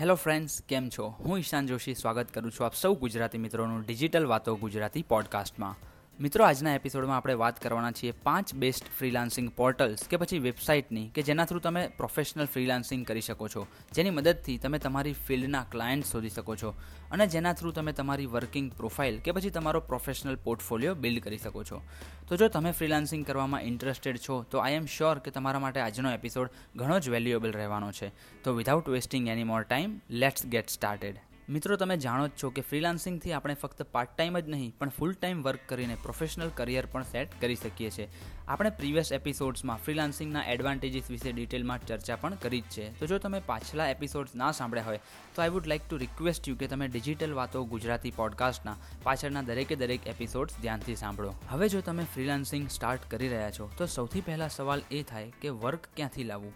Hello friends કેમ છો? હું ઈશાન જોશી, સ્વાગત કરું છું આપ સૌ ગુજરાતી મિત્રોનું ડિજિટલ વાતો ગુજરાતી પોડકાસ્ટમાં મિત્રો, આજના એપિસોડમાં આપણે વાત કરવાના છીએ પાંચ બેસ્ટ ફ્રીલાન્સિંગ પોર્ટલ્સ કે પછી વેબસાઇટની કે જેના થ્રુ તમે પ્રોફેશનલ ફ્રીલાન્સિંગ કરી શકો છો. જેની મદદથી તમે તમારી ફિલ્ડના ક્લાયન્ટ શોધી શકો છો અને જેના થ્રુ તમે તમારી વર્કિંગ પ્રોફાઇલ કે પછી તમારો પ્રોફેશનલ પોર્ટફોલિયો બિલ્ડ કરી શકો છો. તો જો તમે ફ્રીલાન્સિંગ કરવામાં ઇન્ટરેસ્ટેડ છો, તો આઈ એમ શ્યોર કે તમારા માટે આજનો એપિસોડ ઘણો જ વેલ્યુએબલ રહેવાનો છે. તો without wasting any more time let's get started મિત્રો, તમે જાણો જ છો કે ફ્રીલાન્સિંગથી આપણે ફક્ત પાર્ટ ટાઈમ જ નહીં, પણ ફૂલ ટાઈમ વર્ક કરીને પ્રોફેશનલ કરિયર પણ સેટ કરી શકીએ છીએ. આપણે પ્રીવિયસ એપિસોડ્સમાં ફ્રીલાન્સિંગના એડવાન્ટેજીસ વિશે ડિટેલમાં ચર્ચા પણ કરી જ છે. તો જો તમે પાછલા એપિસોડ્સ ના સાંભળ્યા હોય, તો I would like to request you કે તમે ડિજિટલ વાતો ગુજરાતી પોડકાસ્ટના પાછળના દરેકે દરેક એપિસોડ્સ ધ્યાનથી સાંભળો. હવે જો તમે ફ્રીલાન્સિંગ સ્ટાર્ટ કરી રહ્યા છો, તો સૌથી પહેલાં સવાલ એ થાય કે વર્ક ક્યાંથી લાવવું?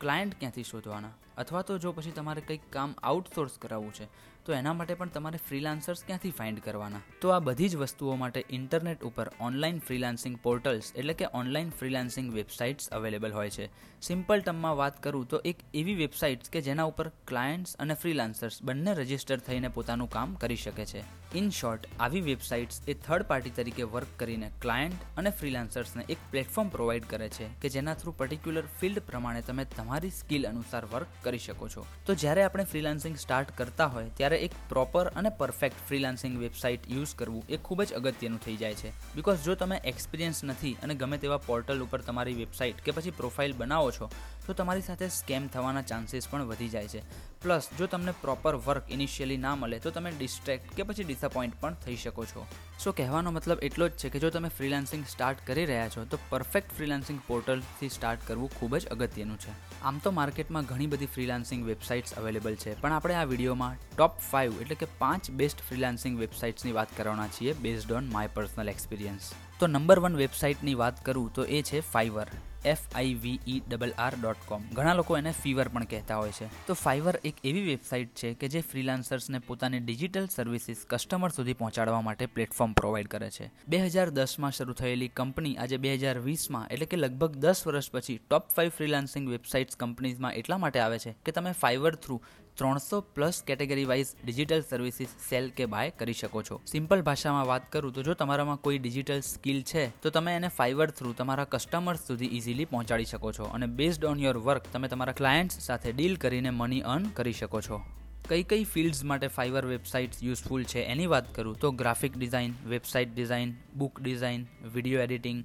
ક્લાયન્ટ ક્યાંથી શોધવાના? અથવા તો જો પછી તમારે કંઈક કામ આઉટસોર્સ કરાવવું છે તો એના માટે પણ તમારે ફ્રીલાન્સર્સ ક્યાંથી ફાઇન્ડ કરવાના? તો આ બધી જ વસ્તુઓ માટે ઇન્ટરનેટ ઉપર ઓનલાઈન ફ્રીલાન્સિંગ પોર્ટલ્સ એટલે કે ઓનલાઈન ફ્રીલાન્સિંગ વેબસાઇટ્સ અવેલેબલ હોય છે. સિમ્પલ ટર્મમાં વાત કરું તો એક એવી વેબસાઇટ્સ કે જેના ઉપર ક્લાયન્ટ્સ અને ફ્રીલાન્સર્સ બંને રજિસ્ટર થઈને પોતાનું કામ કરી શકે છે. ઇન શોર્ટ આવી વેબસાઇટ્સ એ થર્ડ પાર્ટી તરીકે વર્ક કરીને ક્લાયન્ટ અને ફ્રીલાન્સર્સને એક પ્લેટફોર્મ પ્રોવાઈડ કરે છે કે જેના થ્રુ પર્ટિક્યુલર ફિલ્ડ પ્રમાણે તમે તમારી સ્કિલ અનુસાર વર્ક કરી શકો છો. તો જ્યારે આપણે ફ્રીલાન્સિંગ સ્ટાર્ટ કરતા હોય, ત્યારે ત્યારે એક પ્રોપર અને પરફેક્ટ ફ્રીલાન્સિંગ વેબસાઇટ યુઝ કરવું એ ખૂબ જ અગત્યનું થઈ જાય છે. બિકોઝ જો તમે એક્સપિરિયન્સ નથી અને ગમે તેવા પોર્ટલ ઉપર તમારી વેબસાઇટ કે પછી પ્રોફાઇલ બનાવો છો તો તમારી સાથે સ્કેમ થવાના ચાન્સીસ પણ વધી જાય છે. પ્લસ, જો તમને પ્રોપર વર્ક ઇનિશિયલી ના મળે, તો તમે ડિસ્ટ્રેક્ટ કે પછી ડિસઅપોઇન્ટ પણ થઈ શકો છો. સો, કહેવાનો મતલબ એટલો જ છે કે જો તમે ફ્રીલાન્સિંગ સ્ટાર્ટ કરી રહ્યા છો, તો પરફેક્ટ ફ્રીલાન્સિંગ પોર્ટલથી સ્ટાર્ટ કરવું ખૂબ જ અગત્યનું છે. આમ તો માર્કેટમાં ઘણી બધી ફ્રીલાન્સિંગ વેબસાઇટ્સ અવેલેબલ છે, પણ આપણે આ વિડીયોમાં ટોપ ફાઇવ એટલે કે પાંચ બેસ્ટ ફ્રીલાન્સિંગ વેબસાઇટ્સની વાત કરવાના છીએ based on my personal experience તો નંબર વન વેબસાઇટની વાત કરું તો એ છે Fiverr F I V E double R dot com ઘણા લોકો એને ફીવર પણ કહેતા હોય છે. તો ફાઈવર એક એવી વેબસાઇટ છે કે જે ફ્રીલાન્સર્સને પોતાની ડિજિટલ સર્વિસીસ કસ્ટમર સુધી પહોંચાડવા માટે પ્લેટફોર્મ પ્રોવાઈડ કરે છે. બે હજાર દસમાં શરૂ થયેલી કંપની આજે બે હજાર વીસમાં, એટલે કે લગભગ દસ વર્ષ પછી ટોપ ફાઇવ ફ્રીલાન્સિંગ વેબસાઇટ્સ કંપનીઝમાં એટલા માટે આવે છે કે તમે ફાઈવર થ્રુ ત્રણસો plus category wise digital services sell કે બાય કરી શકો છો. સિમ્પલ ભાષામાં વાત કરું તો જો તમારામાં કોઈ ડિજિટલ સ્કિલ છે, તો તમે એને ફાઈવર થ્રુ તમારા કસ્ટમર્સ સુધી ઇઝીલી પહોંચાડી શકો છો અને બેઝડ ઓન યોર વર્ક તમે તમારા ક્લાયન્ટ્સ સાથે ડીલ કરીને મની અર્ન કરી શકો છો. કઈ કઈ ફિલ્ડ્સ માટે ફાઈવર વેબસાઇટ્સ યુઝફુલ છે એની વાત કરું તો graphic design, website design, book design, video editing,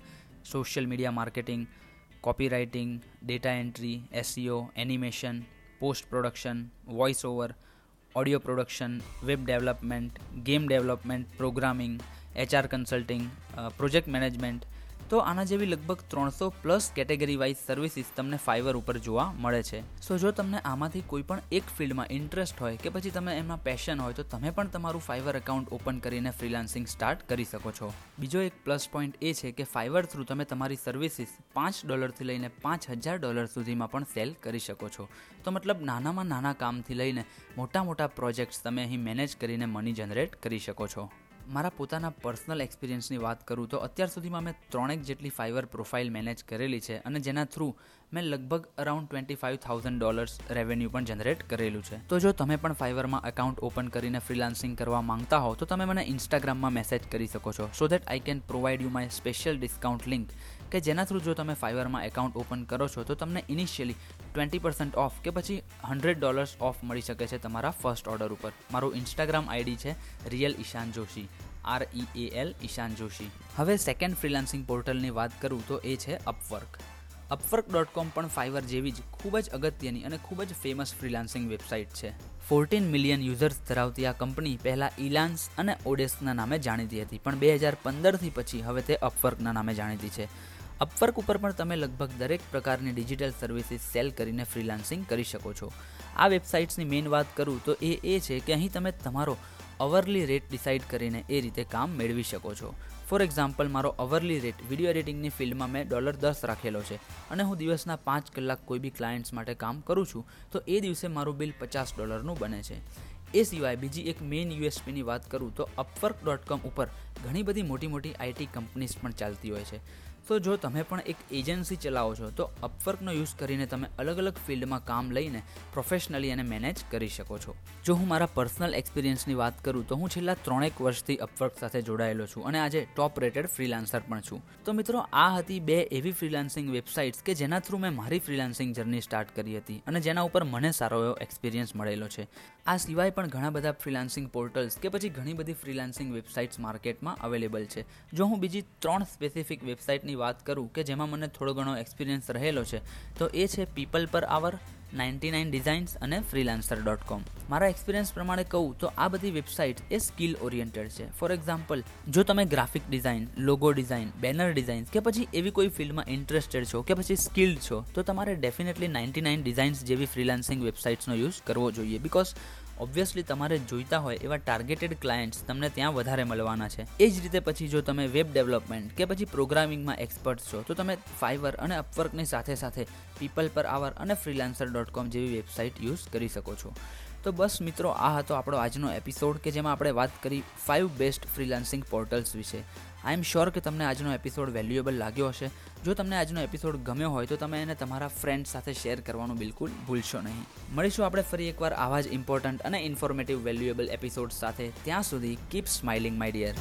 social media marketing copy writing data entry SEO animation post production voice over audio production web development game development programming HR consulting project management તો આના જેવી લગભગ ત્રણસો plus category wise services તમને Fiverr ઉપર જોવા મળે છે. સો જો તમને આમાંથી કોઈ પણ એક ફિલ્ડમાં ઇન્ટરેસ્ટ હોય કે પછી તમે એમાં પેશન હોય તો તમે પણ તમારું ફાઈવર એકાઉન્ટ ઓપન કરીને ફ્રીલાન્સિંગ સ્ટાર્ટ કરી શકો છો. બીજો એક પ્લસ પોઈન્ટ એ છે કે ફાઈવર થ્રુ તમે તમારી સર્વિસીસ પાંચ ડોલરથી લઈને પાંચ હજાર ડોલર સુધીમાં પણ સેલ કરી શકો છો. તો મતલબ નાનામાં નાના કામથી લઈને મોટા મોટા પ્રોજેક્ટ્સ તમે અહીં મેનેજ કરીને મની જનરેટ કરી શકો છો. મારા પોતાના પર્સનલ એક્સપિરિયન્સની વાત કરું તો અત્યાર સુધીમાં મેં ત્રણેક જેટલી ફાઈવર પ્રોફાઇલ મેનેજ કરેલી છે અને જેના થ્રુ મેં લગભગ around twenty five thousand dollars revenue પણ જનરેટ કરેલું છે. તો જો તમે પણ ફાઈવરમાં એકાઉન્ટ ઓપન કરીને ફ્રીલાન્સિંગ કરવા માંગતા હો, તો તમે મને ઇન્સ્ટાગ્રામમાં મેસેજ કરી શકો છો so that I can provide you my special discount link કે જેના થ્રુ જો તમે ફાઈવરમાં એકાઉન્ટ ઓપન કરો છો, તો તમને ઇનિશિયલી ટ્વેન્ટી પર્સન્ટ ઓફ કે પછી હંડ્રેડ ડોલર્સ ઓફ મળી શકે છે તમારા ફર્સ્ટ ઓર્ડર ઉપર. મારું ઇન્સ્ટાગ્રામ આઈડી છે real Ishan Joshi R E A L Ishan Joshi હવે સેકન્ડ ફ્રીલાન્સિંગ પોર્ટલની વાત કરું તો એ છે અપવર્ક અપવર્ક ડોટ કોમ પણ ફાઈવર જેવી જ ખૂબ જ અગત્યની અને ખૂબ જ ફેમસ ફ્રીલાન્સિંગ વેબસાઇટ છે. ફોર્ટીન મિલિયન યુઝર્સ ધરાવતી આ કંપની પહેલાં ઇલાન્સ અને ઓડેસ્કના નામે જાણીતી હતી, પણ બે હજાર પંદરથી પછી હવે તે અપવર્કના નામે જાણીતી છે. અપવર્ક ઉપર પણ તમે લગભગ દરેક પ્રકારની ડિજિટલ સર્વિસીસ સેલ કરીને ફ્રીલાન્સિંગ કરી શકો છો. આ વેબસાઇટ્સની મેઇન વાત કરું તો એ એ છે કે અહીં તમે તમારો અવરલી રેટ ડિસાઇડ કરીને એ રીતે કામ મેળવી શકો છો. ફોર એક્ઝામ્પલ મારો અવરલી રેટ વીડિયો એડિટિંગની ફિલ્ડમાં મેં ડોલર દસ રાખેલો છે અને હું દિવસના પાંચ કલાક કોઈ બી ક્લાયન્ટ્સ માટે કામ કરું છું, તો એ દિવસે મારું બિલ પચાસ ડોલરનું બને છે. એ સિવાય બીજી એક મેઇન યુએસપીની વાત કરું તો અપવર્ક ડોટ કોમ ઉપર ઘણી બધી મોટી મોટી આઈટી કંપનીઝ પણ ચાલતી હોય છે. તો જો તમે પણ એક એજન્સી ચલાવો છો, તો અપવર્કનો યુઝ કરીને તમે અલગ અલગ ફિલ્ડમાં કામ લઈને પ્રોફેશનલી એને મેનેજ કરી શકો છો. જો હું મારા પર્સનલ એક્સપિરિયન્સની વાત કરું, તો હું છેલ્લા ત્રણેક વર્ષથી અપવર્ક સાથે જોડાયેલો છું અને આજે ટોપ રેટેડ ફ્રીલાન્સર પણ છું. તો મિત્રો, આ હતી બે એવી ફ્રીલાન્સિંગ વેબસાઇટ્સ કે જેના થ્રુ મેં મારી ફ્રીલાન્સિંગ જર્ની સ્ટાર્ટ કરી હતી અને જેના ઉપર મને સારો એવો એક્સપિરિયન્સ મળેલો છે. આ સિવાય પણ ઘણા બધા ફ્રીલાન્સિંગ પોર્ટલ્સ કે પછી ઘણી બધી ફ્રીલાન્સિંગ વેબસાઇટ્સ માર્કેટમાં અવેલેબલ છે. જો હું બીજી ત્રણ સ્પેસિફિક વેબસાઇટની વાત કરું કે જેમાં મને થોડો ઘણો એક્સપિરિયન્સ રહેલો છે, તો એ છે people per hour ninety nine designs અને ફ્રીલાન્સર ડોટ કોમ મારા એક્સપિરિયન્સ પ્રમાણે કહું તો આ બધી વેબસાઇટ એ સ્કિલ ઓરિએન્ટેડ છે. ફોર એક્ઝામ્પલ જો તમે graphic design logo design banner design કે પછી એવી કોઈ ફિલ્ડમાં ઇન્ટરેસ્ટેડ છો કે પછી સ્કિલ્ડ છો, તો તમારે ડેફિનેટલી નાઇન્ટી નાઇન ડિઝાઇન્સ જેવી ફ્રીલાન્સિંગ વેબસાઇટ્સનો યુઝ કરવો જોઈએ. બિકોઝ ઓબ્વિયસલી તમારે જોઈતા હોય એવા ટાર્ગેટેડ ક્લાયન્ટ્સ તમને ત્યાં વધારે મળવાના છે. એ જ રીતે પછી જો તમે વેબ ડેવલપમેન્ટ કે પછી પ્રોગ્રામિંગમાં એક્સપર્ટ છો, તો તમે ફાઈવર અને અપવર્કની સાથે સાથે પીપલ પર આવર અને ફ્રીલાન્સર ડોટ કોમ જેવી વેબસાઇટ યુઝ કરી શકો છો. તો બસ મિત્રો, આ હતો આપણો આજનો એપિસોડ કે જેમાં આપણે વાત કરી ફાઇવ બેસ્ટ ફ્રીલાન્સિંગ પોર્ટલ્સ વિશે. આઈ એમ શ્યોર કે તમને આજનો એપિસોડ વેલ્યુએબલ લાગ્યો હશે. જો તમને આજનો એપિસોડ ગમ્યો હોય તો તમે એને તમારા ફ્રેન્ડ સાથે શેર કરવાનું બિલકુલ ભૂલશો નહીં. મળીશું આપણે ફરી એકવાર આવા જ ઇમ્પોર્ટન્ટ અને ઇન્ફોર્મેટિવ વેલ્યુએબલ એપિસોડ સાથે. ત્યાં સુધી કીપ સ્માઇલિંગ માય ડિયર